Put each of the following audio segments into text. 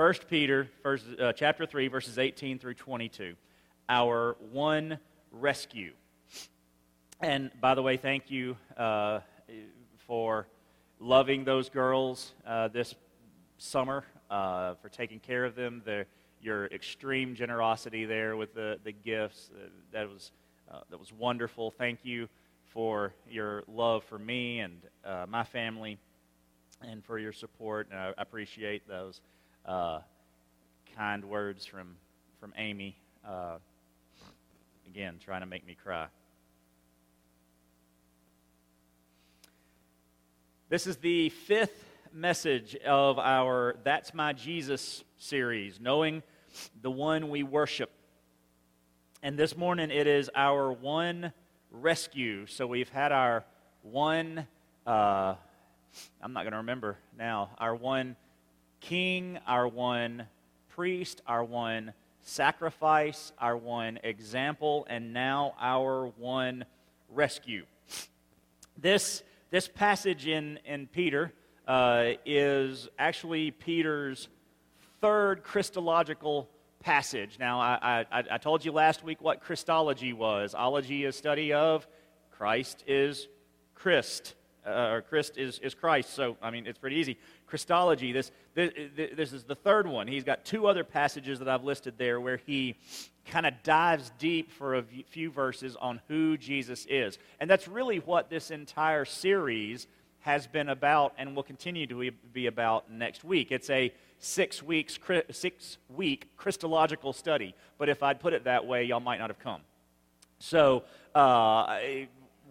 1 Peter, first, uh, chapter 3, verses 18 through 22. Our one rescue. And by the way, thank you uh, for loving those girls uh, this summer, uh, for taking care of them, the, your extreme generosity there with the, the gifts. Uh, that, was, uh, that was wonderful. Thank you for your love for me and my family and for your support. And I appreciate those kind words from, from Amy. again, trying to make me cry. This is the fifth message of our That's My Jesus series, knowing the one we worship. And this morning it is our one rescue. So we've had our one, uh, I'm not going to remember now, our one king, our one priest, our one sacrifice, our one example, and now our one rescue. This this passage in, in Peter uh, is actually Peter's third Christological passage. Now, I, I, I told you last week what Christology was. Ology is study of Christ is Christ. Uh, or Christ is, is Christ. So, I mean, it's pretty easy. Christology, this, this, this is the third one. He's got two other passages that I've listed there where he kind of dives deep for a few verses on who Jesus is. And that's really what this entire series has been about and will continue to be about next week. It's a six weeks six week Christological study. But if I'd put it that way, y'all might not have come. So uh,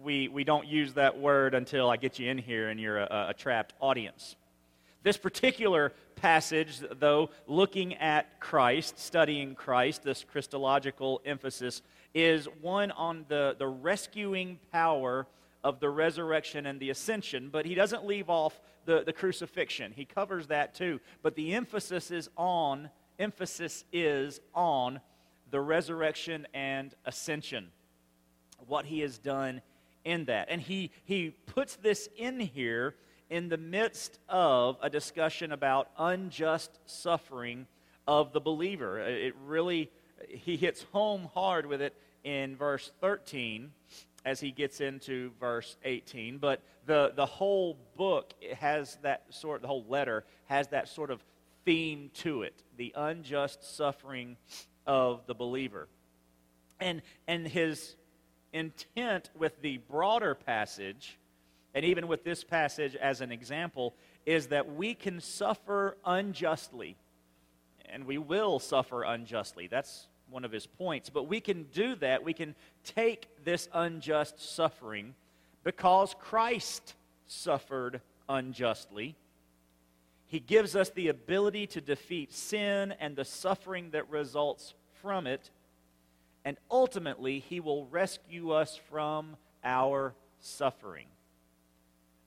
we we don't use that word until I get you in here and you're a, a trapped audience. This particular passage, though, looking at Christ, studying Christ, this Christological emphasis, is one on the, the rescuing power of the resurrection and the ascension, but he doesn't leave off the, the crucifixion. He covers that too. But the emphasis is on, emphasis is on the resurrection and ascension, what he has done in that. And he, he puts this in here in the midst of a discussion about unjust suffering of the believer. Uh, it really, he hits home hard with it in verse 13 as he gets into verse 18. But the, the whole book has that sort, the whole letter has that sort of theme to it the unjust suffering of the believer. And, and his intent with the broader passage and even with this passage as an example, is that we can suffer unjustly. And we will suffer unjustly. That's one of his points. But we can do that. We can take this unjust suffering because Christ suffered unjustly. He gives us the ability to defeat sin and the suffering that results from it. And ultimately, He will rescue us from our suffering.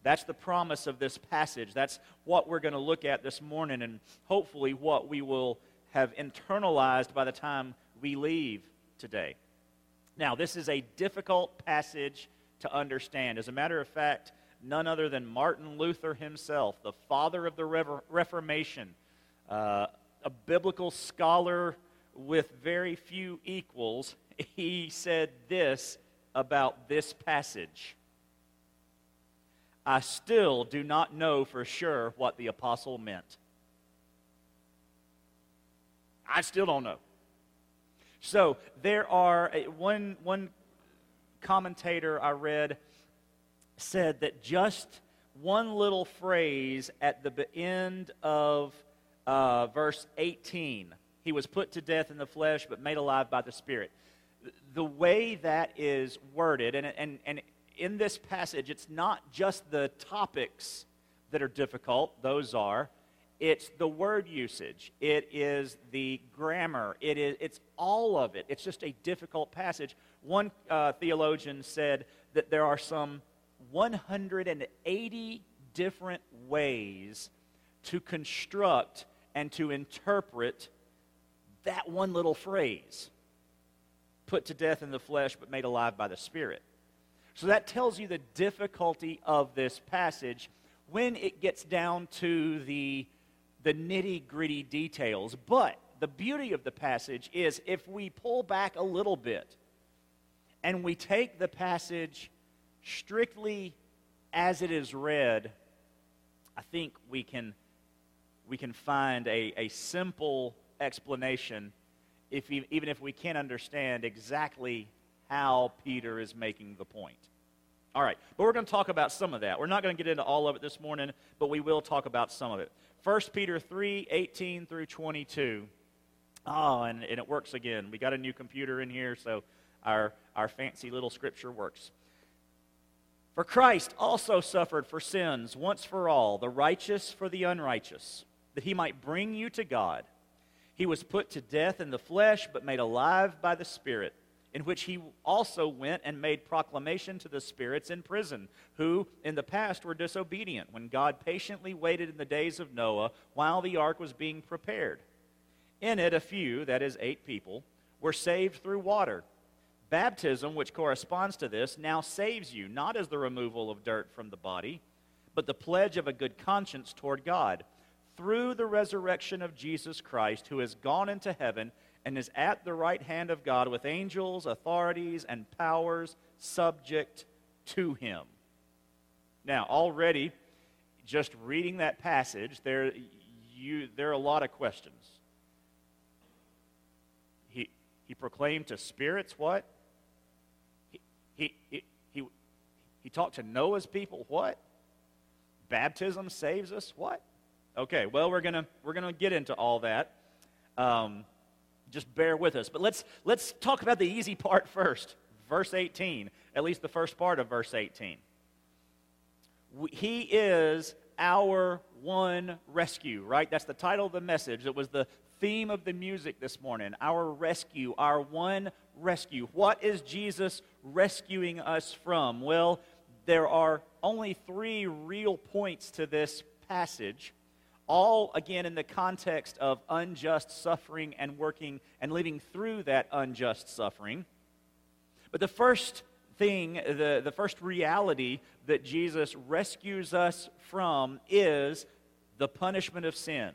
That's the promise of this passage. That's what we're going to look at this morning, and hopefully what we will have internalized by the time we leave today. Now, this is a difficult passage to understand. As a matter of fact, none other than Martin Luther himself, the father of the Reformation, uh, a biblical scholar with very few equals, he said this about this passage. I still do not know for sure what the apostle meant. I still don't know. So there are one one commentator I read said that just one little phrase at the end of uh, verse 18, he was put to death in the flesh but made alive by the Spirit. The way that is worded, and, and, and in this passage, it's not just the topics that are difficult, those are. It's the word usage. It is the grammar. It is, it's all of it. It's just a difficult passage. One uh, theologian said that there are some 180 different ways to construct and to interpret that one little phrase put to death in the flesh but made alive by the Spirit. So that tells you the difficulty of this passage when it gets down to the the nitty gritty details. But the beauty of the passage is if we pull back a little bit and we take the passage strictly as it is read, I think we can, we can find a, a simple explanation, if, even if we can't understand exactly how Peter is making the point. All right, but we're going to talk about some of that. We're not going to get into all of it this morning, but we will talk about some of it. 1 Peter 3 18 through 22. Oh, and, and it works again. We got a new computer in here, so our, our fancy little scripture works. For Christ also suffered for sins once for all, the righteous for the unrighteous, that he might bring you to God. He was put to death in the flesh, but made alive by the Spirit, in which he also went and made proclamation to the spirits in prison, who in the past were disobedient, when God patiently waited in the days of Noah while the ark was being prepared. In it, a few, that is, eight people, were saved through water. Baptism, which corresponds to this, now saves you, not as the removal of dirt from the body, but the pledge of a good conscience toward God, through the resurrection of Jesus Christ, who has gone into heaven and is at the right hand of God with angels, authorities, and powers subject to him. Now, already, just reading that passage, there, you, there are a lot of questions. He, he proclaimed to spirits what? He, he, he, he talked to Noah's people. What? Baptism saves us. What? Okay, well, we're going to we're gonna get into all that. Um, just bear with us. But let's, let's talk about the easy part first. Verse 18, at least the first part of verse 18. He is our one rescue, right? That's the title of the message. It was the theme of the music this morning. Our rescue, our one rescue. What is Jesus rescuing us from? Well, there are only three real points to this passage, all again in the context of unjust suffering and working and living through that unjust suffering. But the first thing, the, the first reality that Jesus rescues us from is the punishment of sin.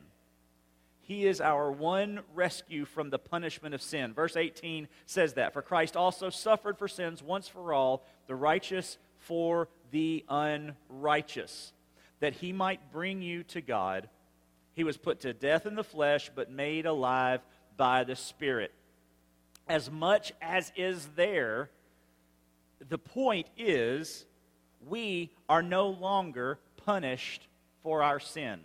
He is our one rescue from the punishment of sin. Verse 18 says that. For Christ also suffered for sins once for all, the righteous for the unrighteous, that he might bring you to God. He was put to death in the flesh, but made alive by the Spirit. As much as is there, the point is we are no longer punished for our sin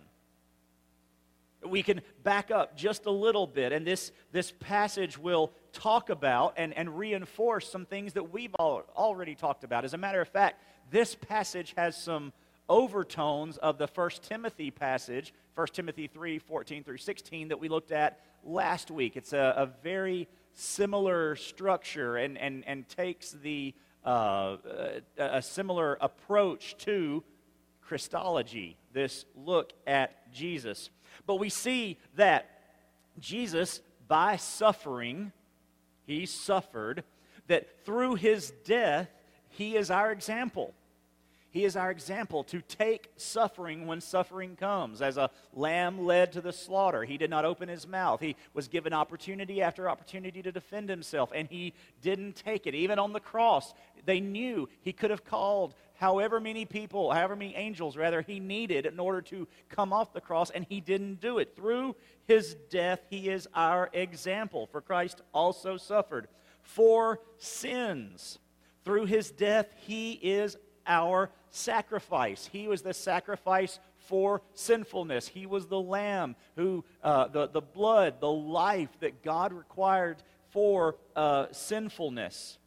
we can back up just a little bit, and this, this passage will talk about and, and reinforce some things that we've all, already talked about. As a matter of fact, this passage has some overtones of the First Timothy passage, 1 Timothy 3 14 through 16, that we looked at last week. It's a, a very similar structure and, and, and takes the, uh, a, a similar approach to Christology, this look at Jesus. But we see that Jesus, by suffering, he suffered, that through his death, he is our example. He is our example to take suffering when suffering comes. As a lamb led to the slaughter, he did not open his mouth. He was given opportunity after opportunity to defend himself, and he didn't take it. Even on the cross, they knew he could have called however many people, however many angels, rather, he needed in order to come off the cross, and he didn't do it. Through his death, he is our example. For Christ also suffered for sins. Through his death, he is our sacrifice. He was the sacrifice for sinfulness. He was the lamb who, uh, the, the blood, the life that God required for uh, sinfulness.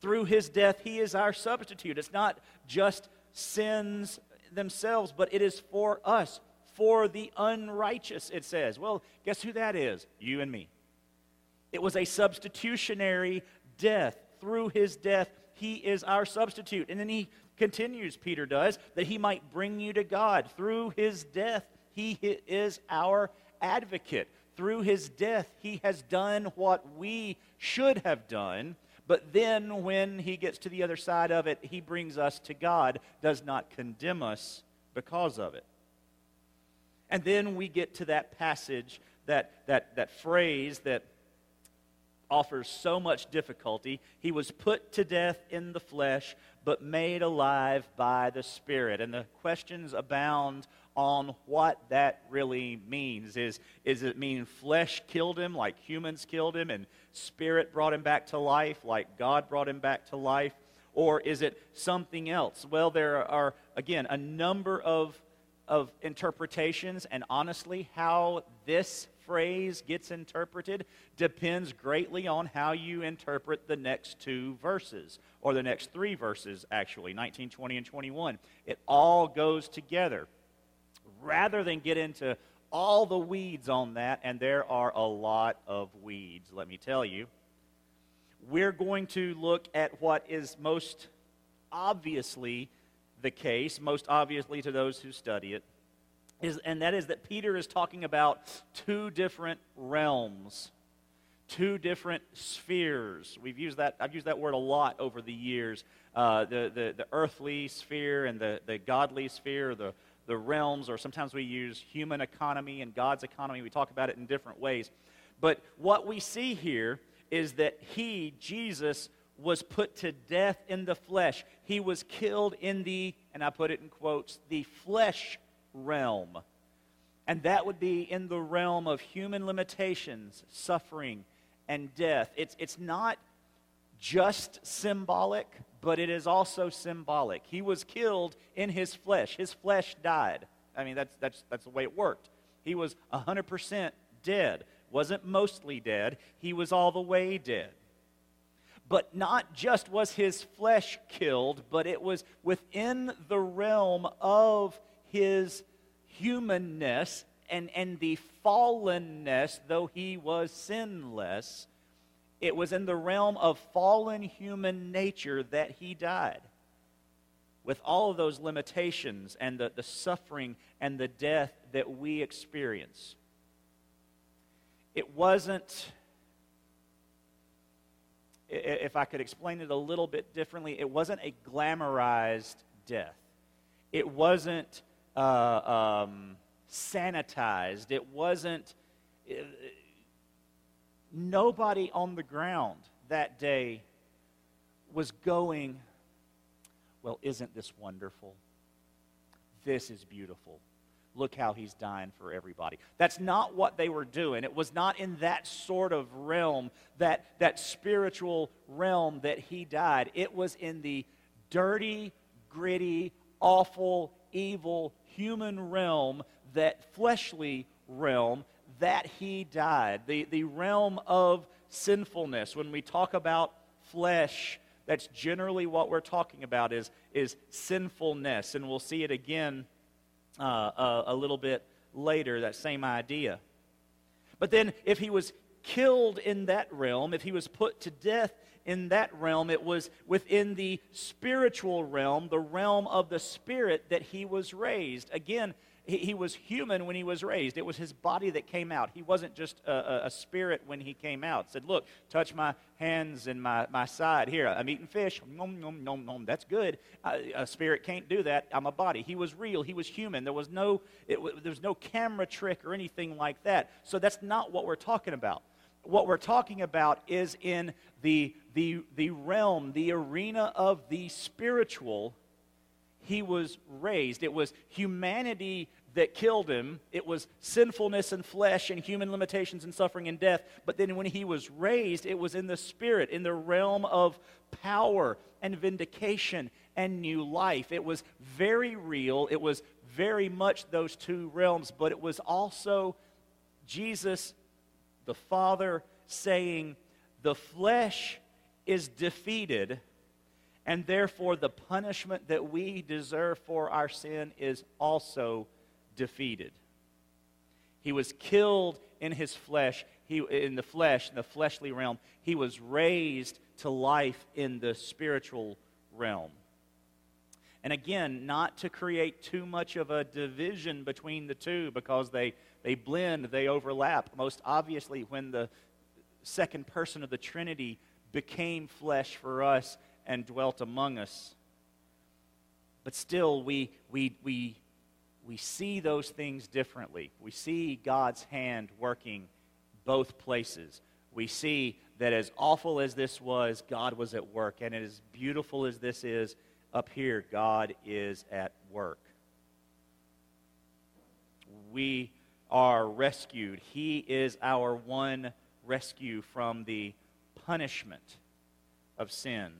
Through his death, he is our substitute. It's not just sins themselves, but it is for us, for the unrighteous, it says. Well, guess who that is? You and me. It was a substitutionary death. Through his death, he is our substitute. And then he continues, Peter does, that he might bring you to God. Through his death, he is our advocate. Through his death, he has done what we should have done but then when he gets to the other side of it, he brings us to God, does not condemn us because of it. And then we get to that passage, that, that, that phrase that offers so much difficulty. He was put to death in the flesh, but made alive by the Spirit. And the questions abound on what that really means. Is, is it mean flesh killed him like humans killed him, and spirit brought him back to life like God brought him back to life? Or is it something else? Well, there are, again, a number of, of interpretations, and honestly, how this phrase gets interpreted depends greatly on how you interpret the next two verses, or the next three verses, actually 19, 20, and 21. It all goes together. Rather than get into all the weeds on that, and there are a lot of weeds, let me tell you, we're going to look at what is most obviously the case, most obviously to those who study it is, and that is that Peter is talking about two different realms, two different spheres. We've used that, I've used that word a lot over the years uh, the, the, the earthly sphere and the, the godly sphere, the, the realms, or sometimes we use human economy and God's economy. We talk about it in different ways. But what we see here is that he, Jesus, was put to death in the flesh. He was killed in the, and I put it in quotes, the flesh realm. And that would be in the realm of human limitations, suffering, and death. It's, it's not just symbolic, but it is also symbolic. He was killed in his flesh, his flesh died. I mean, that's, that's, that's the way it worked. He was 100% dead. Wasn't mostly dead, he was all the way dead. But not just was his flesh killed, but it was within the realm of his humanness and, and the fallenness, though he was sinless, it was in the realm of fallen human nature that he died. With all of those limitations and the, the suffering and the death that we experience. It wasn't, if I could explain it a little bit differently, it wasn't a glamorized death. It wasn't uh, um, sanitized. It wasn't. Uh, nobody on the ground that day was going, Well, isn't this wonderful? This is beautiful. Look how he's dying for everybody. That's not what they were doing. It was not in that sort of realm, that, that spiritual realm that he died. It was in the dirty, gritty, awful, evil human realm, that fleshly realm, that he died. The, the realm of sinfulness. When we talk about flesh, that's generally what we're talking about is, is sinfulness. And we'll see it again uh, a, a little bit later, that same idea. But then, if he was killed in that realm, if he was put to death in that realm. It was within the spiritual realm, the realm of the spirit, that he was raised. Again, he, was human when he was raised. It was his body that came out. He wasn't just a, a, spirit when he came out. Said, Look, touch my hands and my, my side. Here, I'm eating fish. Nom, nom, nom, nom. That's good. a spirit can't do that. I'm a body. He was real. He was human. There was, no, it, there was no camera trick or anything like that. So that's not what we're talking about what we're talking about is in the, the, the realm, the arena of the spiritual, he was raised. It was humanity that killed him. It was sinfulness and flesh and human limitations and suffering and death. But then when he was raised, it was in the spirit, in the realm of power and vindication and new life. It was very real. It was very much those two realms, but it was also Jesus the Father saying, The flesh is defeated, and therefore the punishment that we deserve for our sin is also defeated. He was killed in his flesh, he, in the flesh, in the fleshly realm. He was raised to life in the spiritual realm. And again, not to create too much of a division between the two because they they blend, they overlap. Most obviously, when the second person of the Trinity became flesh for us and dwelt among us. But still, we, we, we we see those things differently. We see God's hand working both places. We see that as awful as this was, God was at work. And as beautiful as this is up here, God is at work. We are rescued. He is our one rescue from the punishment of sin.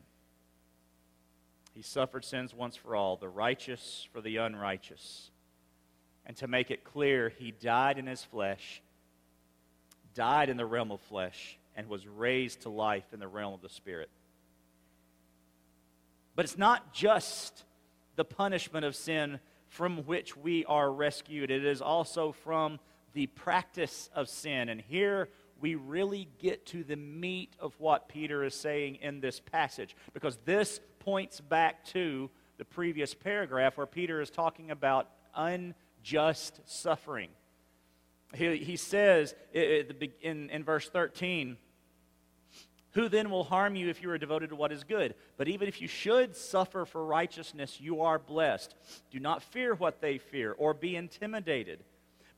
He suffered sins once for all, the righteous for the unrighteous. And to make it clear, he died in his flesh, died in the realm of flesh, and was raised to life in the realm of the Spirit. But it's not just the punishment of sin from which we are rescued, it is also from the practice of sin. And here we really get to the meat of what Peter is saying in this passage, because this points back to the previous paragraph where Peter is talking about unjust suffering. He, he says in, in verse 13, Who then will harm you if you are devoted to what is good? But even if you should suffer for righteousness, you are blessed. Do not fear what they fear or be intimidated.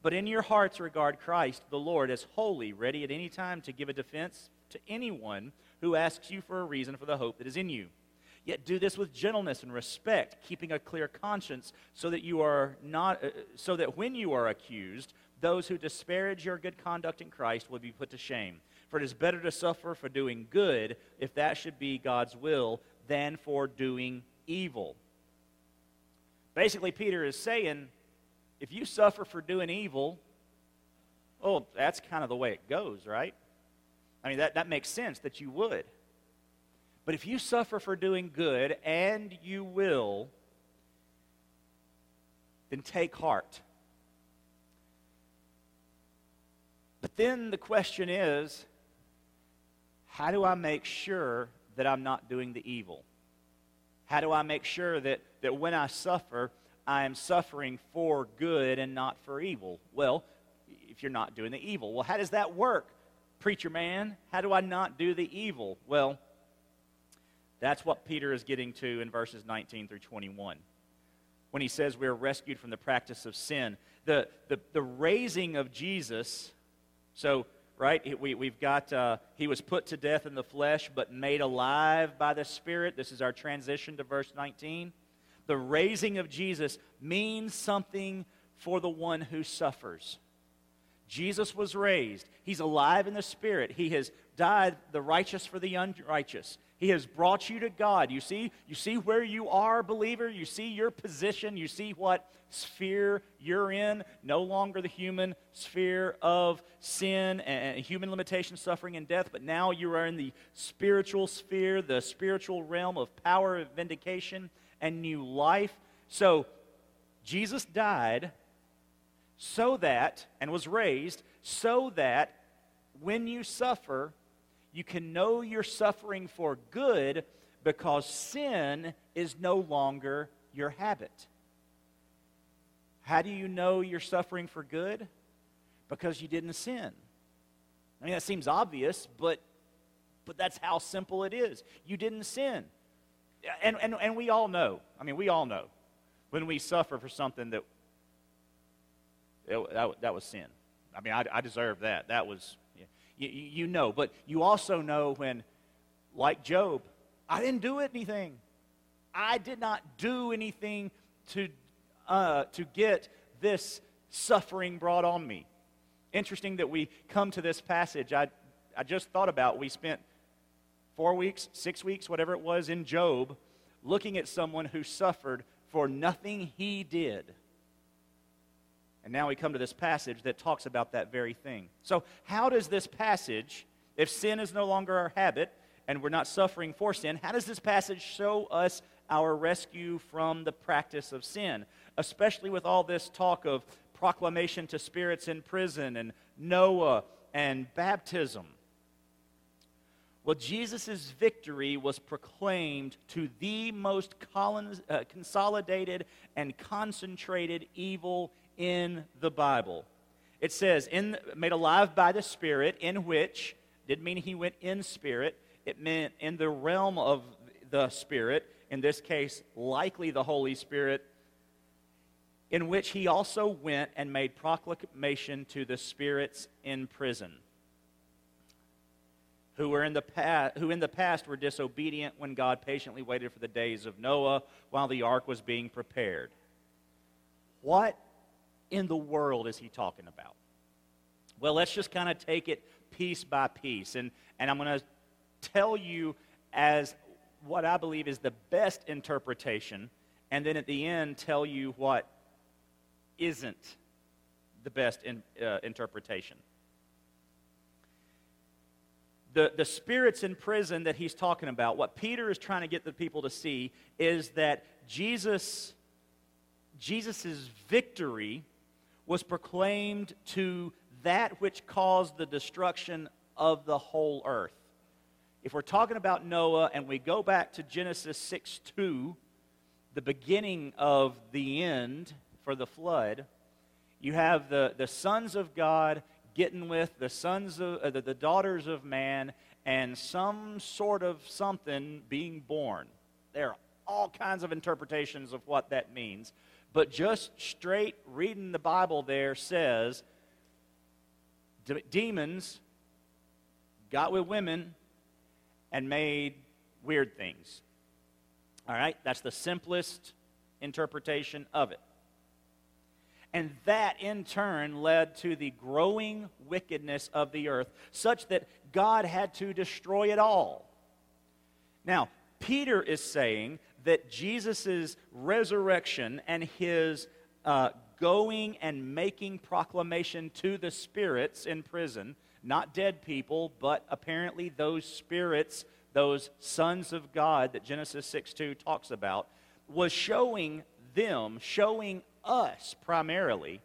But in your hearts regard Christ the Lord as holy, ready at any time to give a defense to anyone who asks you for a reason for the hope that is in you. Yet do this with gentleness and respect, keeping a clear conscience, so that you are not uh, so that when you are accused, those who disparage your good conduct in Christ will be put to shame. For it is better to suffer for doing good, if that should be God's will, than for doing evil. Basically, Peter is saying if you suffer for doing evil, oh, that's kind of the way it goes, right? I mean, that, that makes sense that you would. But if you suffer for doing good, and you will, then take heart. But then the question is how do I make sure that I'm not doing the evil? How do I make sure that, that when I suffer, I am suffering for good and not for evil. Well, if you're not doing the evil. Well, how does that work, preacher man? How do I not do the evil? Well, that's what Peter is getting to in verses 19 through 21 when he says we're rescued from the practice of sin. The, the, the raising of Jesus, so, right, we, we've got, uh, he was put to death in the flesh, but made alive by the Spirit. This is our transition to verse 19 the raising of Jesus means something for the one who suffers. Jesus was raised. He's alive in the Spirit. He has died, the righteous for the unrighteous. He has brought you to God. You see, you see where you are, believer. You see your position. You see what sphere you're in. No longer the human sphere of sin and human limitation, suffering, and death, but now you are in the spiritual sphere, the spiritual realm of power, vindication, and new life. So, Jesus died so that, and was raised, so that when you suffer, you can know you're suffering for good because sin is no longer your habit. How do you know you're suffering for good? Because you didn't sin. I mean, that seems obvious, but, but that's how simple it is. You didn't sin and, and, and we all know, I mean, we all know when we suffer for something that, that, that was sin. I mean, I, I deserve that. That was, you, you know. But you also know when, like Job, I didn't do anything. I did not do anything to, uh, to get this suffering brought on me. Interesting that we come to this passage. I, I just thought about we spent four weeks, six weeks, whatever it was in Job, looking at someone who suffered for nothing he did. And now we come to this passage that talks about that very thing. So, how does this passage, if sin is no longer our habit and we're not suffering for sin, how does this passage show us our rescue from the practice of sin? Especially with all this talk of proclamation to spirits in prison and Noah and baptism. Well, Jesus' victory was proclaimed to the most uh, consolidated and concentrated evil in the Bible. It says, in, made alive by the Spirit, in which, didn't mean he went in spirit, it meant in the realm of the Spirit, in this case, likely the Holy Spirit. in which he also went and made proclamation to the spirits in prison who, were in the past, who in the past were disobedient when God patiently waited for the days of Noah while the ark was being prepared. What in the world is he talking about? Well, let's just kind of take it piece by piece. And, and I'm going to tell you as what I believe is the best interpretation, and then at the end, tell you what isn't the best in, uh, interpretation. The, the spirits in prison that he's talking about, what Peter is trying to get the people to see is that Jesus, Jesus' victory was proclaimed to that which caused the destruction of the whole earth. If we're talking about Noah and we go back to Genesis 6 2, the beginning of the end for the flood, you have the, the sons of God getting with the sons of uh, the, the daughters of man and some sort of something being born. There are all kinds of interpretations of what that means. But just straight reading the Bible there says de- demons got with women and made weird things. All right? That's the simplest interpretation of it. And that in turn led to the growing wickedness of the earth, such that God had to destroy it all. Now, Peter is saying that Jesus' resurrection and his uh, going and making proclamation to the spirits in prison, not dead people, but apparently those spirits, those sons of God that Genesis 6 2 talks about, was showing them, showing us primarily,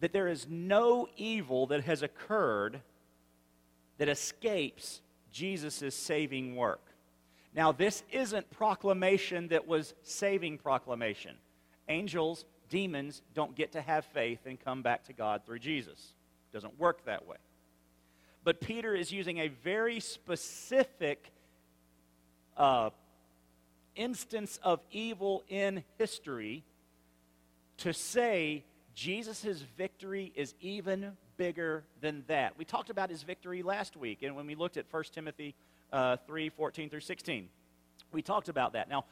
that there is no evil that has occurred that escapes Jesus' saving work. Now, this isn't proclamation that was saving proclamation. Angels, demons don't get to have faith and come back to God through Jesus. It doesn't work that way. But Peter is using a very specific uh, instance of evil in history to say Jesus' victory is even bigger than that. We talked about his victory last week, and when we looked at 1 Timothy uh, 3 14 through 16, we talked about that. Now,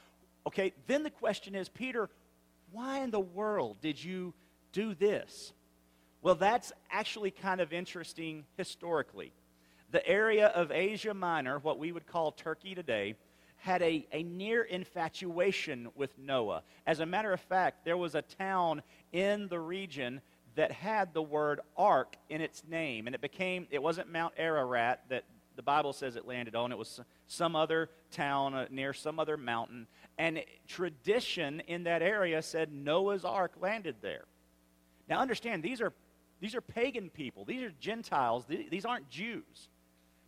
okay, then the question is, Peter, why in the world did you do this? Well, that's actually kind of interesting historically. The area of Asia Minor, what we would call Turkey today, had a, a near infatuation with Noah. As a matter of fact, there was a town in the region that had the word ark in its name. And it became, it wasn't Mount Ararat that the Bible says it landed on, it was some other town uh, near some other mountain. And tradition in that area said Noah's ark landed there. Now understand, these are, these are pagan people, these are Gentiles, these aren't Jews.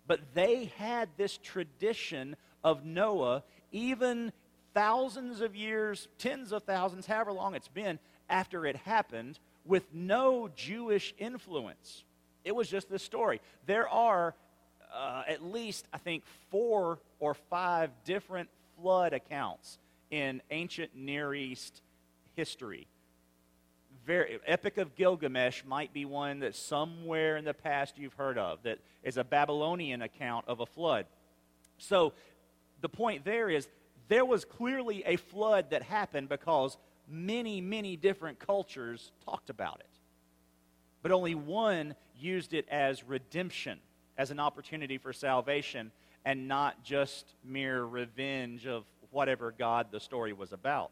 But they had this tradition of Noah, even thousands of years, tens of thousands, however long it's been after it happened, with no Jewish influence. It was just this story. There are uh, at least, I think, four or five different flood accounts in ancient Near East history. Very, Epic of Gilgamesh might be one that somewhere in the past you've heard of, that is a Babylonian account of a flood. So the point there is there was clearly a flood that happened because many, many different cultures talked about it. But only one used it as redemption, as an opportunity for salvation, and not just mere revenge of whatever God the story was about.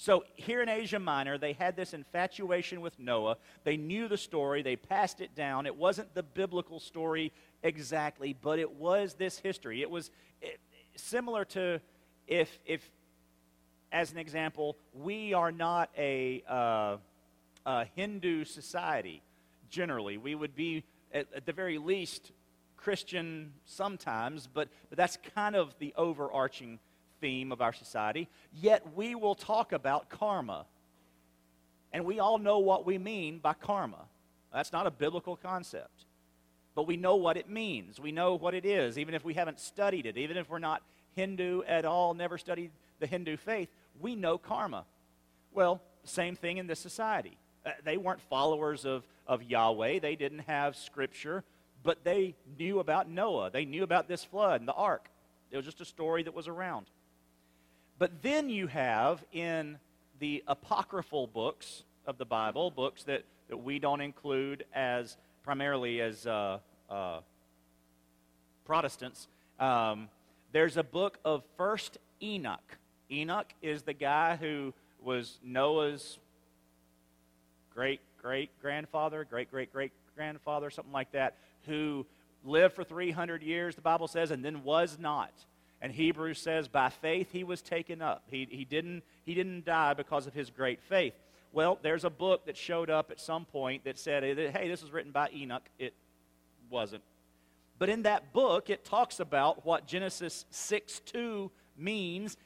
So, here in Asia Minor, they had this infatuation with Noah. They knew the story, they passed it down. It wasn't the biblical story exactly, but it was this history. It was, it, similar to if, if as an example, we are not a, uh, a Hindu society generally. We would be, at, at, the very least, Christian sometimes, but, but that's kind of the overarching theme of our society. Yet we will talk about karma. And we all know what we mean by karma. That's not a biblical concept but we know what it means. We know what it is, even if we haven't studied it, even if we're not Hindu at all, never studied the Hindu faith, we know karma. Well, same thing in this society. Uh, they weren't followers of, of Yahweh, they didn't have scripture, but they knew about Noah. They knew about this flood and the ark. It was just a story that was around. But then you have in the apocryphal books of the Bible, books that, that we don't include as primarily as uh, uh, Protestants, um, there's a book of First Enoch. Enoch is the guy who was Noah's great great grandfather, great great great grandfather, something like that, who lived for 300 years, the Bible says, and then was not. And Hebrews says, by faith he was taken up. He, he, didn't, he didn't die because of his great faith. Well, there's a book that showed up at some point that said, hey, this was written by Enoch. It wasn't. But in that book, it talks about what Genesis 6 2 means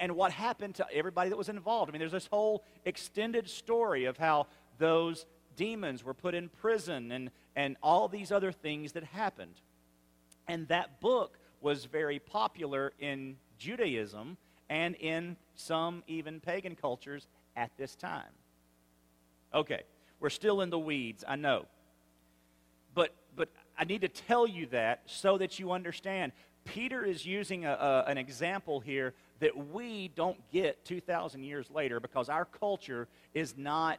and what happened to everybody that was involved. I mean, there's this whole extended story of how those demons were put in prison and, and all these other things that happened. And that book was very popular in Judaism and in some even pagan cultures at this time. Okay, we're still in the weeds, I know. But, but I need to tell you that so that you understand. Peter is using a, a, an example here that we don't get 2,000 years later because our culture is not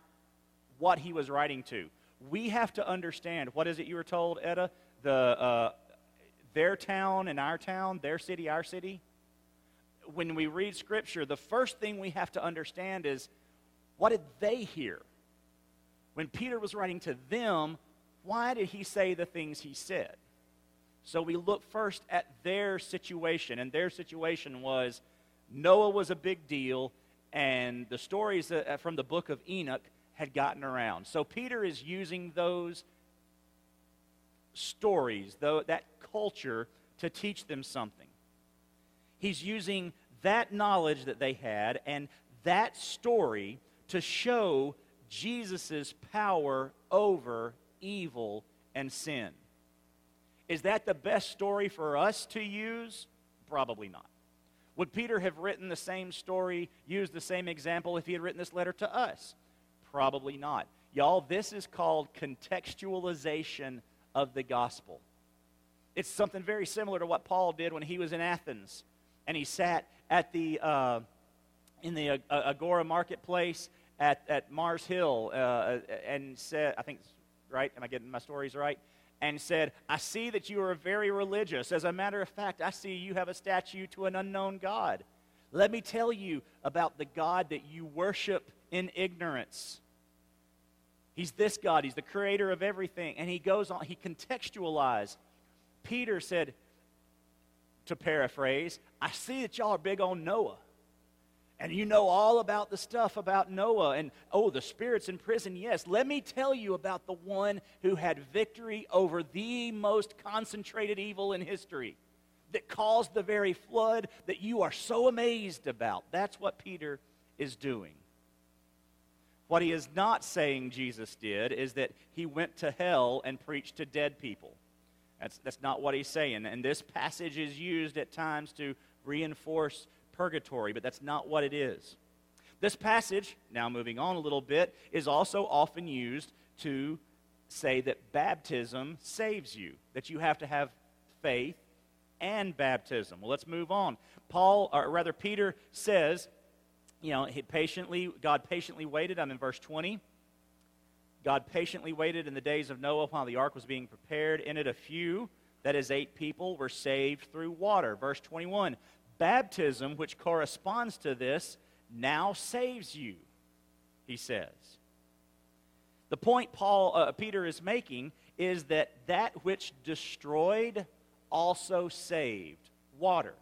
what he was writing to. We have to understand what is it you were told, Etta? The, uh, their town and our town, their city, our city. When we read Scripture, the first thing we have to understand is what did they hear? When Peter was writing to them, why did he say the things he said? So we look first at their situation, and their situation was Noah was a big deal, and the stories from the book of Enoch had gotten around. So Peter is using those stories, though that culture, to teach them something. He's using that knowledge that they had and that story to show Jesus' power over evil and sin. Is that the best story for us to use? Probably not. Would Peter have written the same story, used the same example if he had written this letter to us? Probably not. Y'all, this is called contextualization of the gospel. It's something very similar to what Paul did when he was in Athens and he sat at the uh, in the uh, Agora marketplace at, at Mars Hill uh, and said, I think, right? Am I getting my stories right? And said, I see that you are very religious. As a matter of fact, I see you have a statue to an unknown God. Let me tell you about the God that you worship in ignorance. He's this God, He's the creator of everything. And he goes on, he contextualized. Peter said, to paraphrase, I see that y'all are big on Noah. And you know all about the stuff about Noah and, oh, the spirits in prison. Yes, let me tell you about the one who had victory over the most concentrated evil in history that caused the very flood that you are so amazed about. That's what Peter is doing. What he is not saying Jesus did is that he went to hell and preached to dead people. That's, that's not what he's saying. And this passage is used at times to reinforce purgatory, but that's not what it is. This passage, now moving on a little bit, is also often used to say that baptism saves you, that you have to have faith and baptism. Well, let's move on. Paul, or rather, Peter says, you know, he patiently, God patiently waited. I'm in verse 20. God patiently waited in the days of Noah while the ark was being prepared. In it, a few, that is, eight people, were saved through water. Verse 21 Baptism, which corresponds to this, now saves you, he says. The point Paul, uh, Peter is making is that that which destroyed also saved water.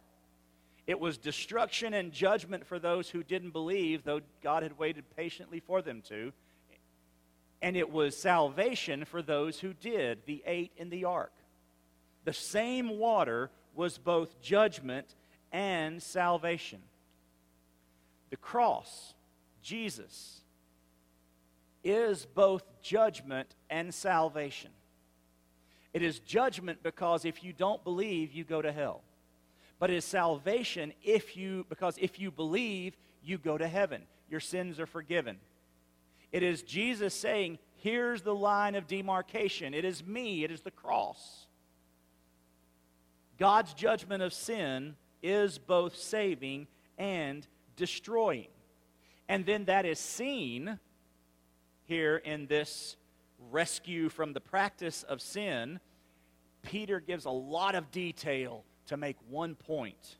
It was destruction and judgment for those who didn't believe, though God had waited patiently for them to. And it was salvation for those who did, the eight in the ark. The same water was both judgment and salvation. The cross, Jesus, is both judgment and salvation. It is judgment because if you don't believe, you go to hell. But it is salvation if you because if you believe, you go to heaven. your sins are forgiven. It is Jesus saying, Here's the line of demarcation. It is me, it is the cross. God's judgment of sin is both saving and destroying. And then that is seen here in this rescue from the practice of sin. Peter gives a lot of detail to make one point.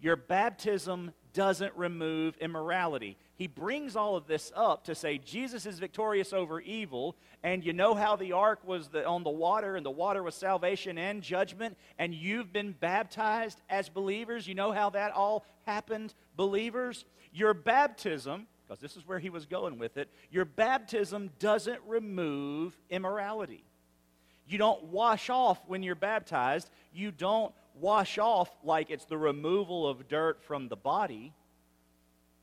Your baptism doesn't remove immorality. He brings all of this up to say Jesus is victorious over evil, and you know how the ark was the, on the water, and the water was salvation and judgment, and you've been baptized as believers. You know how that all happened, believers? Your baptism, because this is where he was going with it, your baptism doesn't remove immorality. You don't wash off when you're baptized. You don't wash off like it's the removal of dirt from the body.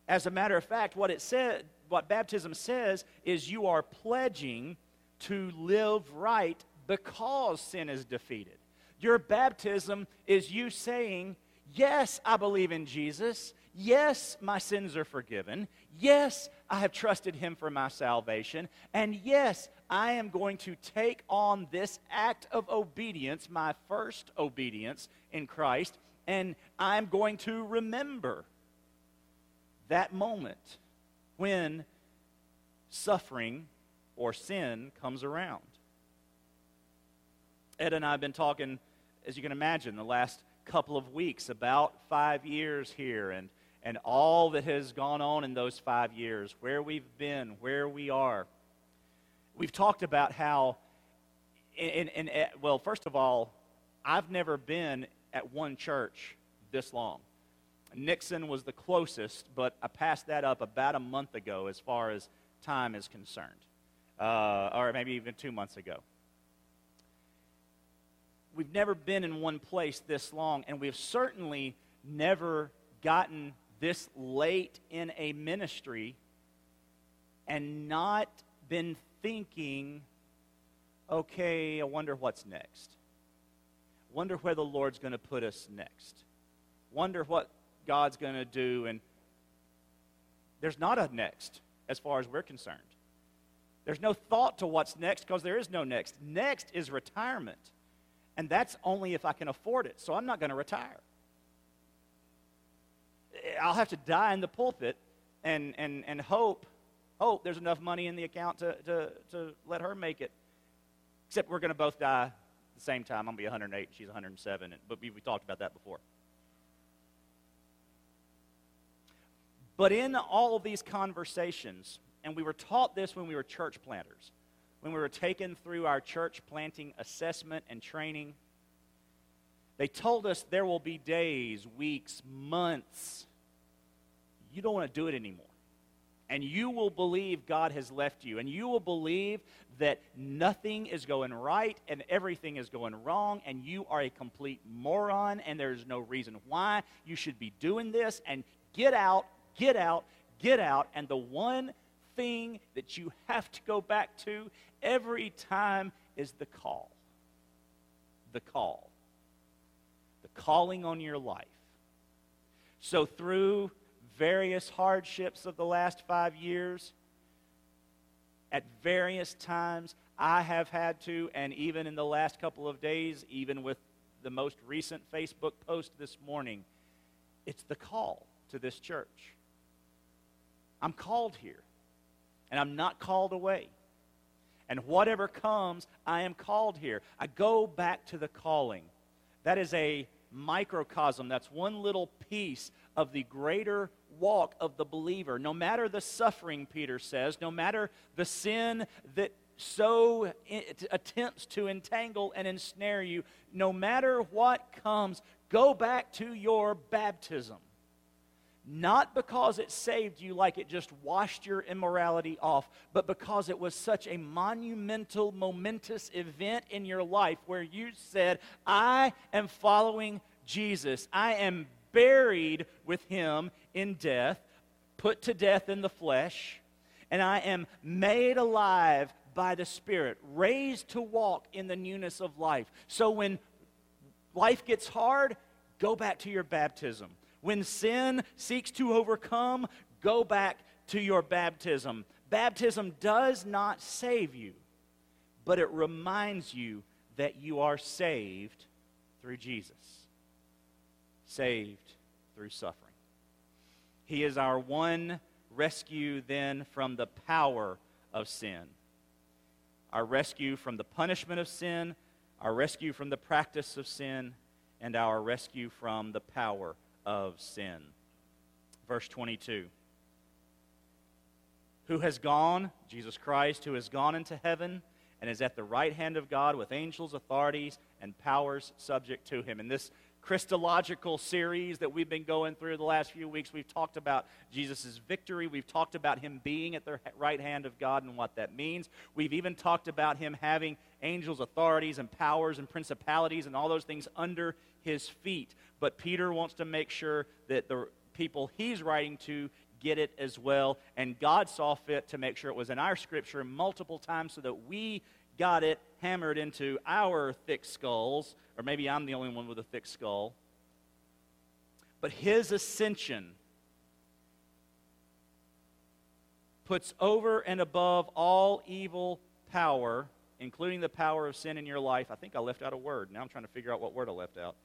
As a matter of fact, what it said, what baptism says is you are pledging to live right because sin is defeated. Your baptism is you saying, Yes, I believe in Jesus. Yes, my sins are forgiven. Yes, I have trusted him for my salvation. And yes, I am going to take on this act of obedience, my first obedience in Christ, and I'm going to remember that moment when suffering or sin comes around. Ed and I have been talking, as you can imagine, the last couple of weeks about five years here and, and all that has gone on in those five years, where we've been, where we are. We've talked about how, in, in, in, well, first of all, I've never been at one church this long. Nixon was the closest, but I passed that up about a month ago as far as time is concerned, uh, or maybe even two months ago. We've never been in one place this long, and we've certainly never gotten this late in a ministry and not been thinking, okay, I wonder what's next. Wonder where the Lord's going to put us next. Wonder what God's going to do. And there's not a next as far as we're concerned. There's no thought to what's next because there is no next. Next is retirement. And that's only if I can afford it. So I'm not going to retire. I'll have to die in the pulpit and, and, and hope, hope there's enough money in the account to, to, to let her make it. Except we're going to both die at the same time. I'm going to be 108, she's 107. But we, we talked about that before. But in all of these conversations, and we were taught this when we were church planters, when we were taken through our church planting assessment and training, they told us there will be days, weeks, months. You don't want to do it anymore. And you will believe God has left you. And you will believe that nothing is going right and everything is going wrong. And you are a complete moron. And there's no reason why you should be doing this. And get out get out, get out. And the one thing that you have to go back to every time is the call. The call. The calling on your life. So, through various hardships of the last five years, at various times, I have had to, and even in the last couple of days, even with the most recent Facebook post this morning, it's the call to this church. I'm called here, and I'm not called away. And whatever comes, I am called here. I go back to the calling. That is a microcosm. That's one little piece of the greater walk of the believer. No matter the suffering, Peter says, no matter the sin that so attempts to entangle and ensnare you, no matter what comes, go back to your baptism not because it saved you like it just washed your immorality off, but because it was such a monumental, momentous event in your life where you said, I am following Jesus. I am buried with him in death, put to death in the flesh, and I am made alive by the Spirit, raised to walk in the newness of life. So when life gets hard, go back to your baptism when sin seeks to overcome, Go back to your baptism. Baptism does not save you, but it reminds you that you are saved through Jesus, saved through suffering. He is our one rescue then from the power of sin. Our rescue from the punishment of sin, our rescue from the practice of sin, and our rescue from the power of sin. Verse 22 Who has gone, Jesus Christ, who has gone into heaven and is at the right hand of God with angels, authorities, and powers subject to him. And this Christological series that we've been going through the last few weeks, we've talked about Jesus' victory. We've talked about him being at the right hand of God and what that means. We've even talked about him having angels, authorities, and powers and principalities and all those things under his feet. But Peter wants to make sure that the people he's writing to get it as well. And God saw fit to make sure it was in our scripture multiple times so that we got it hammered into our thick skulls, or maybe I'm the only one with a thick skull. But his ascension puts over and above all evil power, including the power of sin in your life. I think I left out a word. Now I'm trying to figure out what word I left out.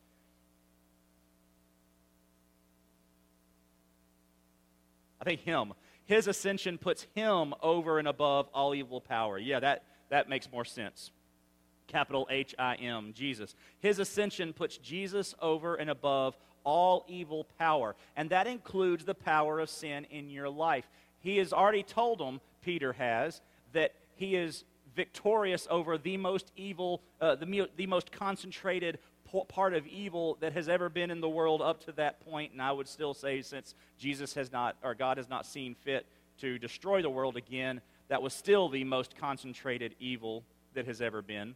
I think him. His ascension puts him over and above all evil power. Yeah, that, that makes more sense. Capital H I M, Jesus. His ascension puts Jesus over and above all evil power, and that includes the power of sin in your life. He has already told them, Peter has, that he is victorious over the most evil, uh, the, the most concentrated part of evil that has ever been in the world up to that. And I would still say, since Jesus has not, or God has not seen fit to destroy the world again, that was still the most concentrated evil that has ever been.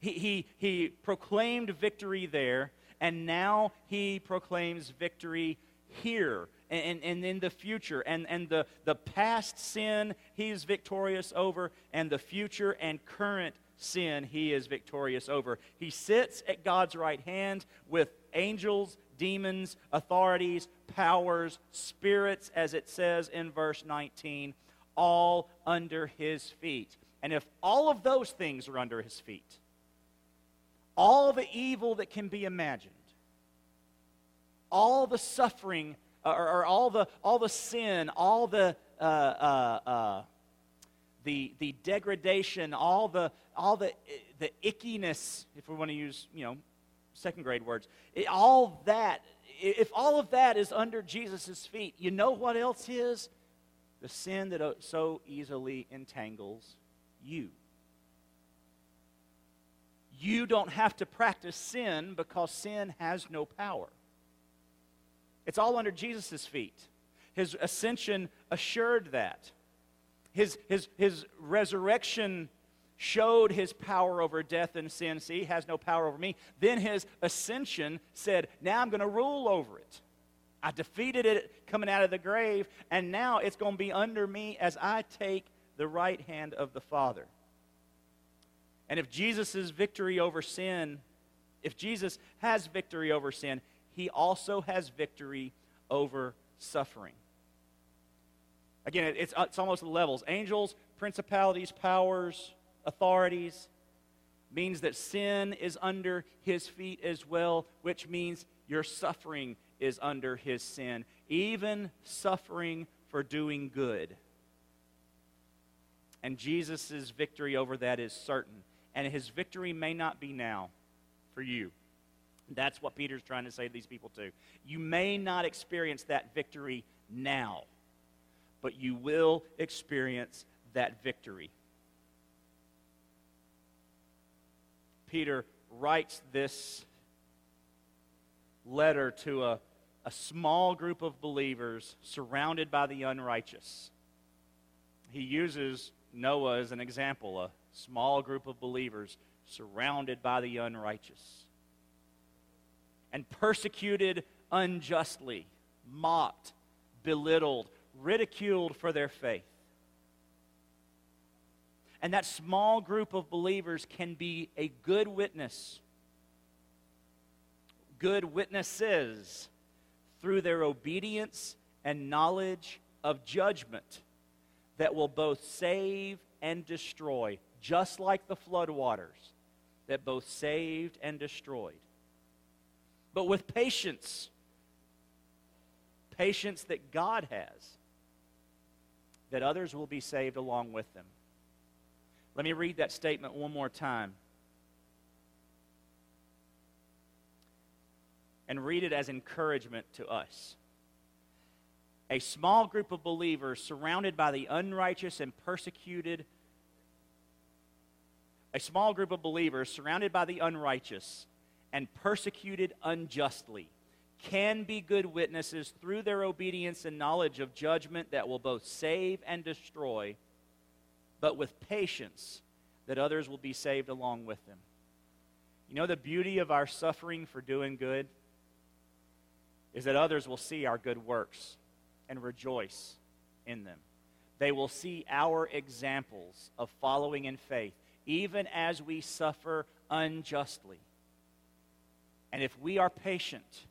He, he, he proclaimed victory there, and now he proclaims victory here and, and in the future. And, and the, the past sin he is victorious over, and the future and current sin he is victorious over. He sits at God's right hand with angels, demons, authorities, powers, spirits, as it says in verse 19, all under his feet. And if all of those things are under his feet, all the evil that can be imagined, all the suffering, or, or all, the, all the sin, all the, uh, uh, uh, the, the degradation, all the, all the, the ickiness, if we want to use, you know, second grade words, it, all that, if all of that is under Jesus' feet, you know what else is? The sin that so easily entangles you. You don't have to practice sin because sin has no power. It's all under Jesus' feet. His ascension assured that. His, his, his resurrection showed his power over death and sin. See, he has no power over me. Then his ascension said, Now I'm going to rule over it. I defeated it coming out of the grave, and now it's going to be under me as I take the right hand of the Father. And if Jesus' victory over sin, if Jesus has victory over sin, he also has victory over suffering. Again, it's, it's almost levels. Angels, principalities, powers, authorities means that sin is under his feet as well, which means your suffering is under his sin, even suffering for doing good. And Jesus' victory over that is certain. And his victory may not be now for you. That's what Peter's trying to say to these people, too. You may not experience that victory now, but you will experience that victory. Peter writes this letter to a, a small group of believers surrounded by the unrighteous. He uses Noah as an example, a small group of believers surrounded by the unrighteous and persecuted unjustly, mocked, belittled, ridiculed for their faith. And that small group of believers can be a good witness, good witnesses through their obedience and knowledge of judgment that will both save and destroy, just like the floodwaters that both saved and destroyed. But with patience, patience that God has, that others will be saved along with them. Let me read that statement one more time. And read it as encouragement to us. A small group of believers surrounded by the unrighteous and persecuted, a small group of believers surrounded by the unrighteous and persecuted unjustly can be good witnesses through their obedience and knowledge of judgment that will both save and destroy, but with patience that others will be saved along with them. You know, the beauty of our suffering for doing good is that others will see our good works and rejoice in them. They will see our examples of following in faith, even as we suffer unjustly. And if we are patient,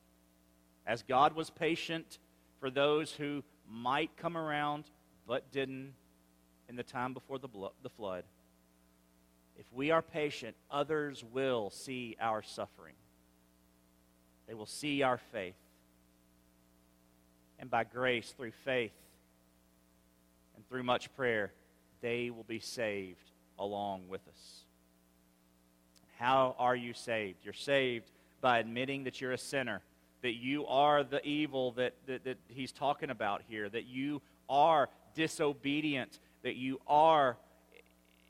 as God was patient for those who might come around but didn't in the time before the, the flood. If we are patient, others will see our suffering. They will see our faith. And by grace, through faith and through much prayer, they will be saved along with us. How are you saved? You're saved by admitting that you're a sinner that you are the evil that, that, that he's talking about here, that you are disobedient, that you are,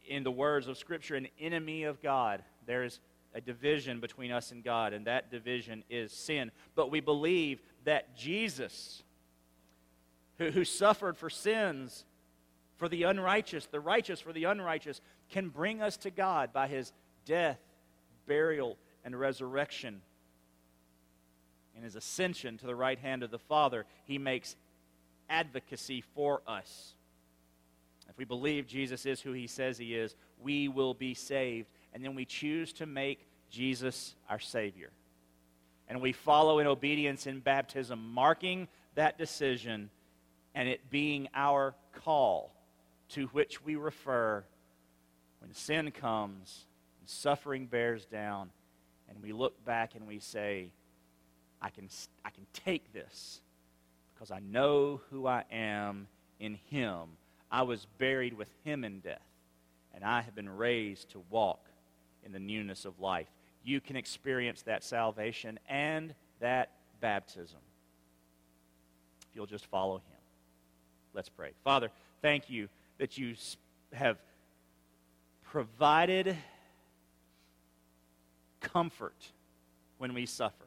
in the words of Scripture, an enemy of God. There is a division between us and God, and that division is sin. But we believe that Jesus, who, who suffered for sins, for the unrighteous, the righteous for the unrighteous, can bring us to God by his death, burial, and resurrection in his ascension to the right hand of the Father, he makes advocacy for us. If we believe Jesus is who he says he is, we will be saved. And then we choose to make Jesus our Savior. And we follow in obedience in baptism, marking that decision and it being our call to which we refer when sin comes and suffering bears down, and we look back and we say, I can, I can take this because I know who I am in Him. I was buried with Him in death, and I have been raised to walk in the newness of life. You can experience that salvation and that baptism if you'll just follow Him. Let's pray. Father, thank you that you have provided comfort when we suffer.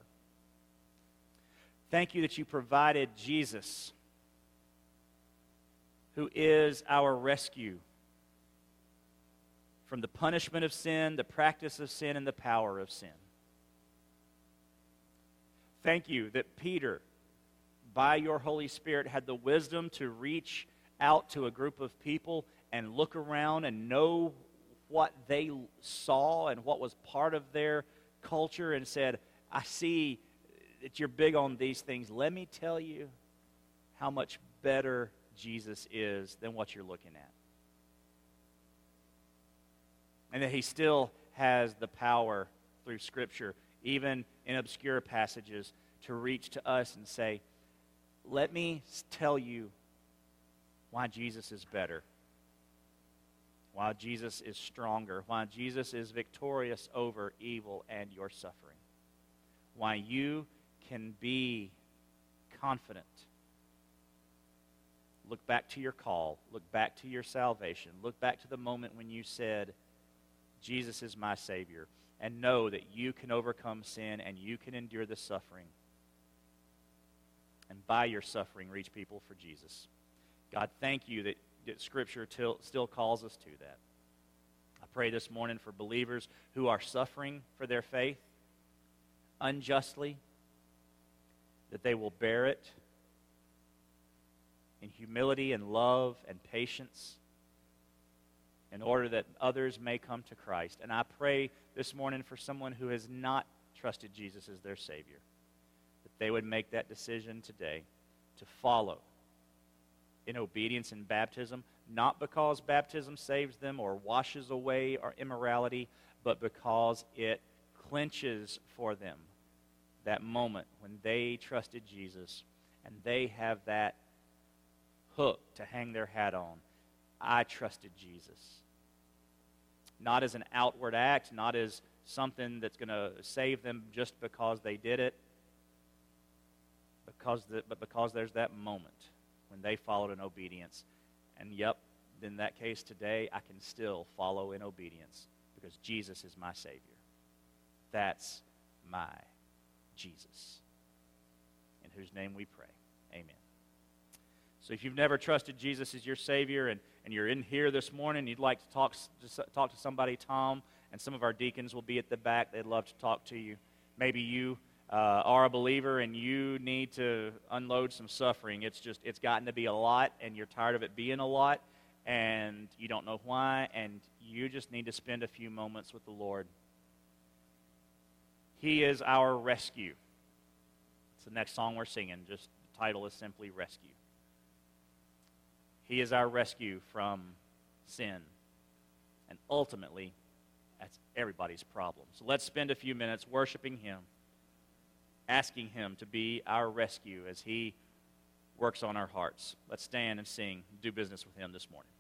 Thank you that you provided Jesus, who is our rescue from the punishment of sin, the practice of sin, and the power of sin. Thank you that Peter, by your Holy Spirit, had the wisdom to reach out to a group of people and look around and know what they saw and what was part of their culture and said, I see that you're big on these things, let me tell you how much better Jesus is than what you're looking at. And that he still has the power through Scripture, even in obscure passages, to reach to us and say, Let me tell you why Jesus is better, why Jesus is stronger, why Jesus is victorious over evil and your suffering, why you can be confident. Look back to your call. Look back to your salvation. Look back to the moment when you said, Jesus is my Savior. And know that you can overcome sin and you can endure the suffering. And by your suffering, reach people for Jesus. God, thank you that, that Scripture till, still calls us to that. I pray this morning for believers who are suffering for their faith unjustly that they will bear it in humility and love and patience in order that others may come to Christ. And I pray this morning for someone who has not trusted Jesus as their Savior, that they would make that decision today to follow in obedience in baptism, not because baptism saves them or washes away our immorality, but because it clinches for them that moment when they trusted Jesus and they have that hook to hang their hat on. I trusted Jesus. Not as an outward act, not as something that's going to save them just because they did it, because the, but because there's that moment when they followed in obedience. And yep, in that case today, I can still follow in obedience because Jesus is my Savior. That's my Jesus, in whose name we pray. If you've never trusted Jesus as your Savior and, and you're in here this morning, you'd like to talk, to talk to somebody, Tom, and some of our deacons will be at the back. They'd love to talk to you. Maybe you uh, are a believer and you need to unload some suffering. It's just, it's gotten to be a lot, and you're tired of it being a lot, and you don't know why, and you just need to spend a few moments with the Lord. He is our rescue. It's the next song we're singing. Just the title is simply Rescue. He is our rescue from sin. And ultimately, that's everybody's problem. So let's spend a few minutes worshiping Him, asking Him to be our rescue as He works on our hearts. Let's stand and sing, do business with Him this morning.